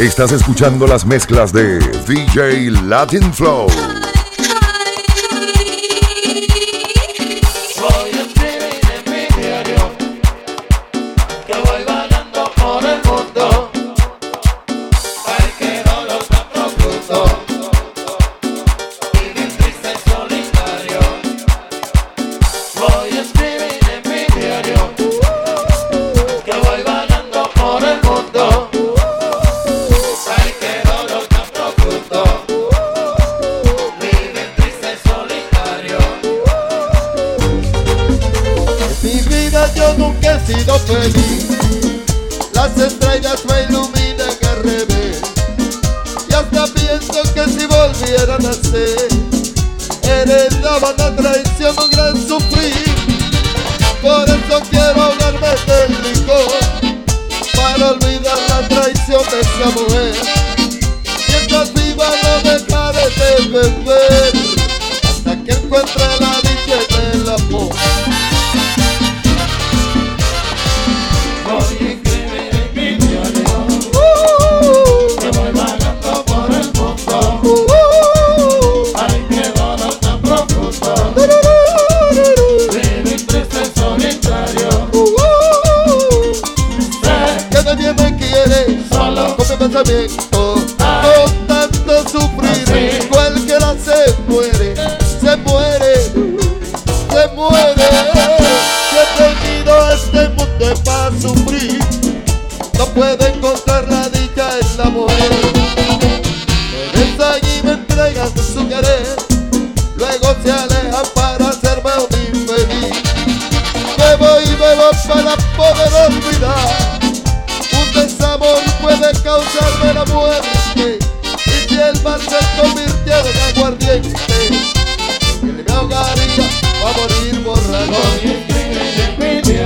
Estás escuchando las mezclas de DJ Latin Flow. Bye. muere. Que he venido este mundo para sufrir. No puedo encontrar la dicha en la mujer. Eres allí me entregas su querer. Luego se alejan para hacerme un infeliz. Bebo y bebo para poder olvidar. Un desamor puede causarme la muerte. Y si el mar se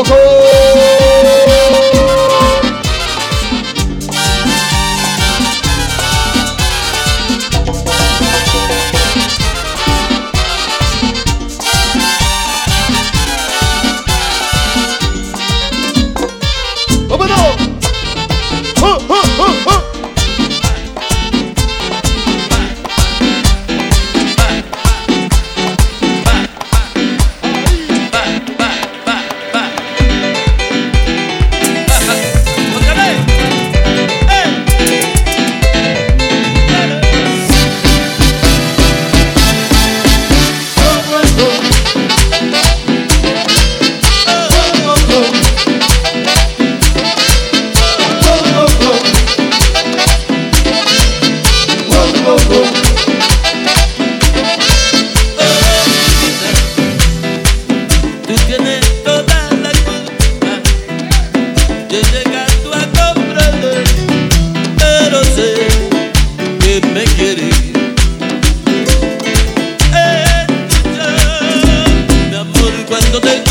Oh, yo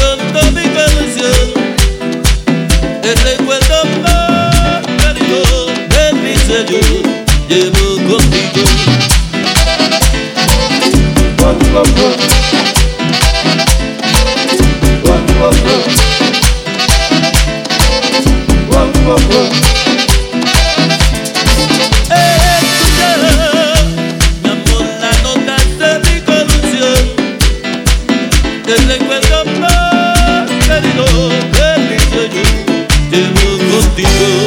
contigo.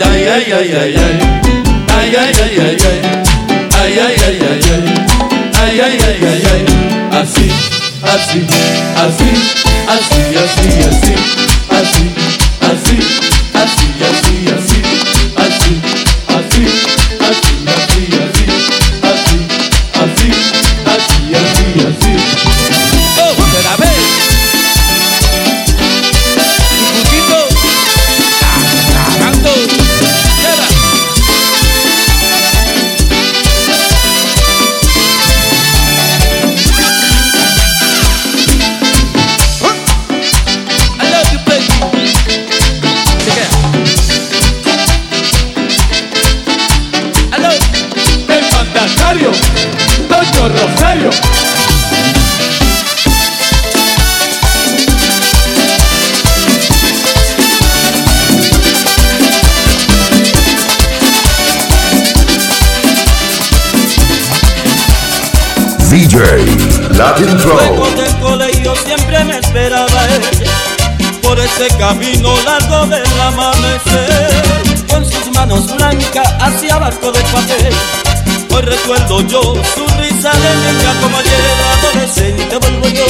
ay, ay, ay, ay, ay. Ay, ay, ay, ay, ay. Ay, ay, ay, ay, ay. Ay, ay, ay, ay, ay. Así, así, así, así, Latin. Luego del colegio siempre me esperaba ella Por ese camino largo del amanecer Con sus manos blancas hacia barco de papel. Hoy recuerdo yo su risa de niña como ayer adolescente Vuelvo yo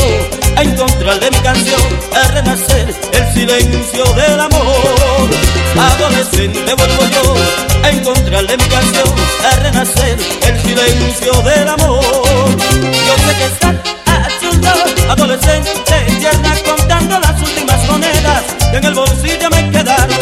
a encontrarle mi canción A renacer el silencio del amor. Adolescente vuelvo yo a encontrarle mi canción A renacer el silencio del amor. Yo sé que está a Adolescente tierna contando las últimas monedas. Que en el bolsillo me quedaron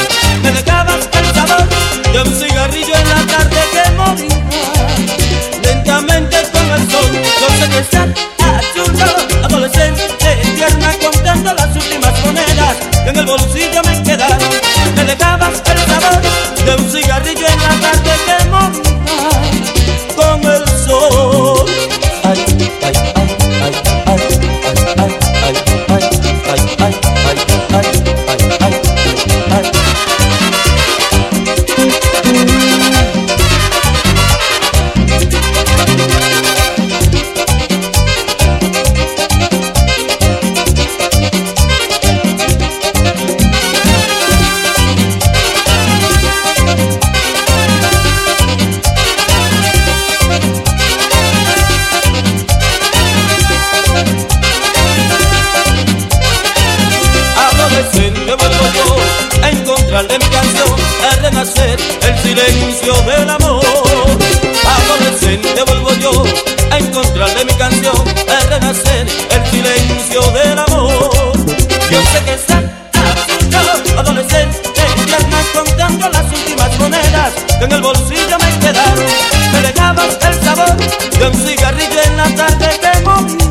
Sé que está a su lado, adolescente, tierna contando las últimas monedas que en el bolsillo me quedaron. Me dejabas el sabor de un cigarrillo en la tarde que moría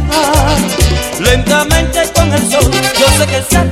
lentamente con el sol. Yo sé que está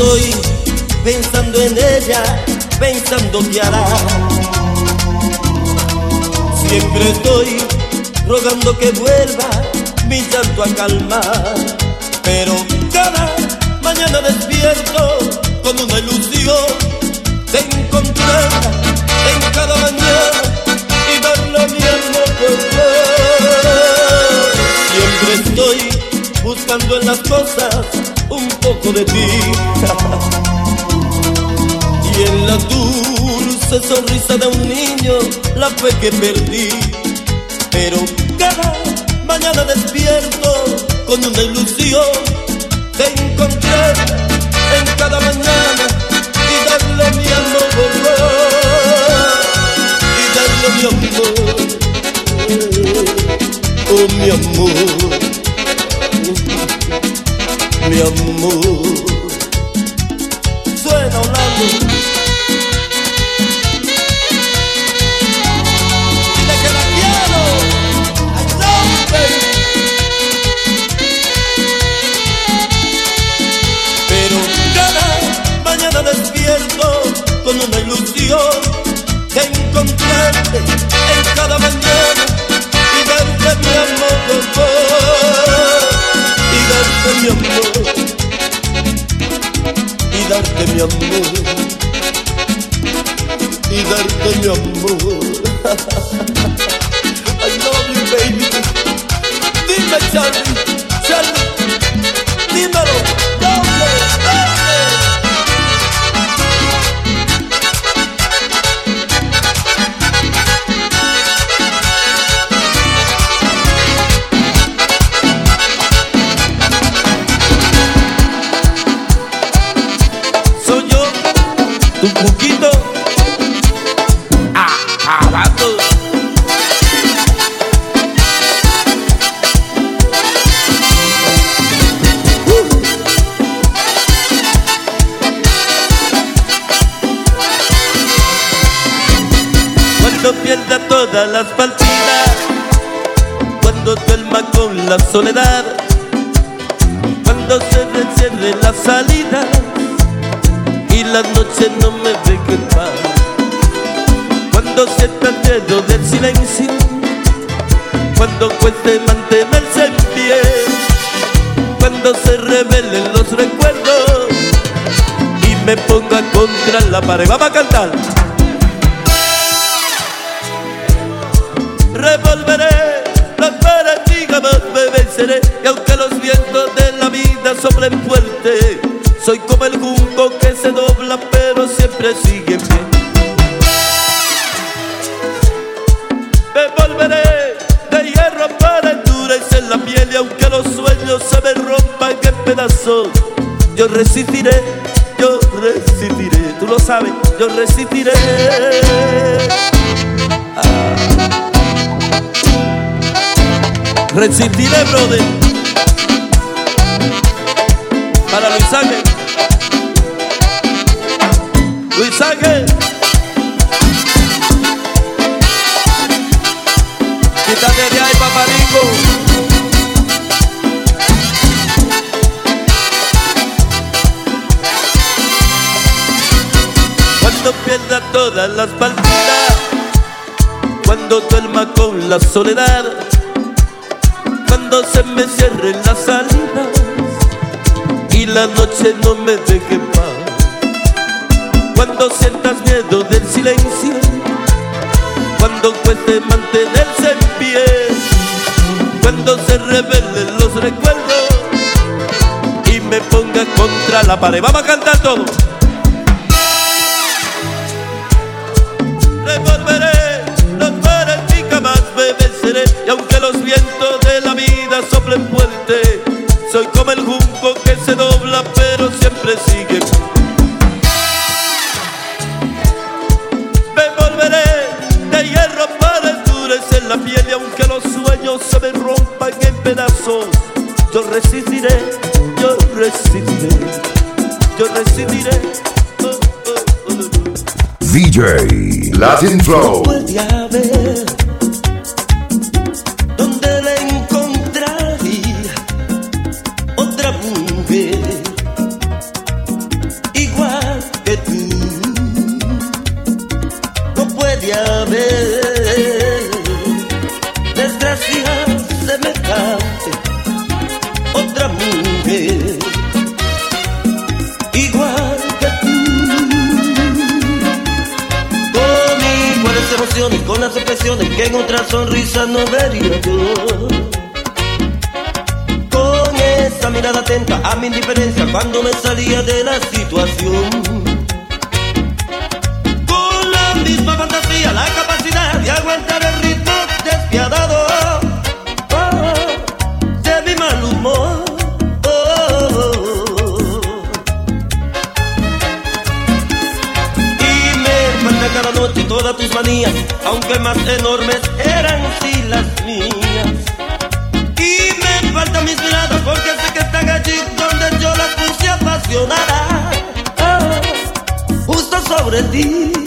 estoy pensando en ella, pensando qué hará. Siempre estoy rogando que vuelva mi llanto a calmar, pero cada mañana despierto con una ilusión de encontrarla en cada mañana y darle mi amor por Siempre estoy buscando en las cosas un poco de ti. y en la dulce sonrisa de un niño la fe que perdí. Pero cada mañana despierto con una ilusión de encontrar en cada mañana y darle mi amor. Y darle mi amor. Oh, mi amor amor. Suena las partidas, cuando duerma con la soledad, cuando se recierre la salida y la noche no me deje en paz, cuando sienta el dedo del silencio, cuando cueste mantenerse en pie, cuando se revelen los recuerdos y me ponga contra la pared. Vamos a cantar. Revolveré, las paradigmas me venceré y aunque los vientos de la vida soplen fuerte, soy como el junco que se dobla pero siempre sigue. Me volveré de hierro para endurecer la piel y aunque los sueños se me rompan en pedazos, yo resistiré, yo resistiré, tú lo sabes, yo resistiré. Resistiré, brother. Para Luis Ángel. Luis Ángel. Quítate de ahí, paparico. Cuando pierda todas las partidas, cuando duerma con la soledad cuando se me cierren las salidas y la noche no me deje en paz. Cuando sientas miedo del silencio, cuando cueste mantenerse en pie, cuando se revelen los recuerdos y me ponga contra la pared. Vamos a cantar todo. Revolveré los mares y jamás me venceré y aunque los vientos soplen fuerte. Soy como el junco que se dobla pero siempre sigue. Me volveré de hierro para endurecer la piel y aunque los sueños se me rompan en pedazos, yo resistiré, yo resistiré, yo resistiré. DJ Latin Flow. Que en otra sonrisa no vería yo. Con esa mirada atenta a mi indiferencia cuando me salía de la situación. Con la misma fantasía, la capacidad de aguantar el ritmo despiadado noche todas tus manías, aunque más enormes eran sí las mías. Y me faltan mis miradas porque sé que están allí donde yo las puse apasionada. Oh, justo sobre ti.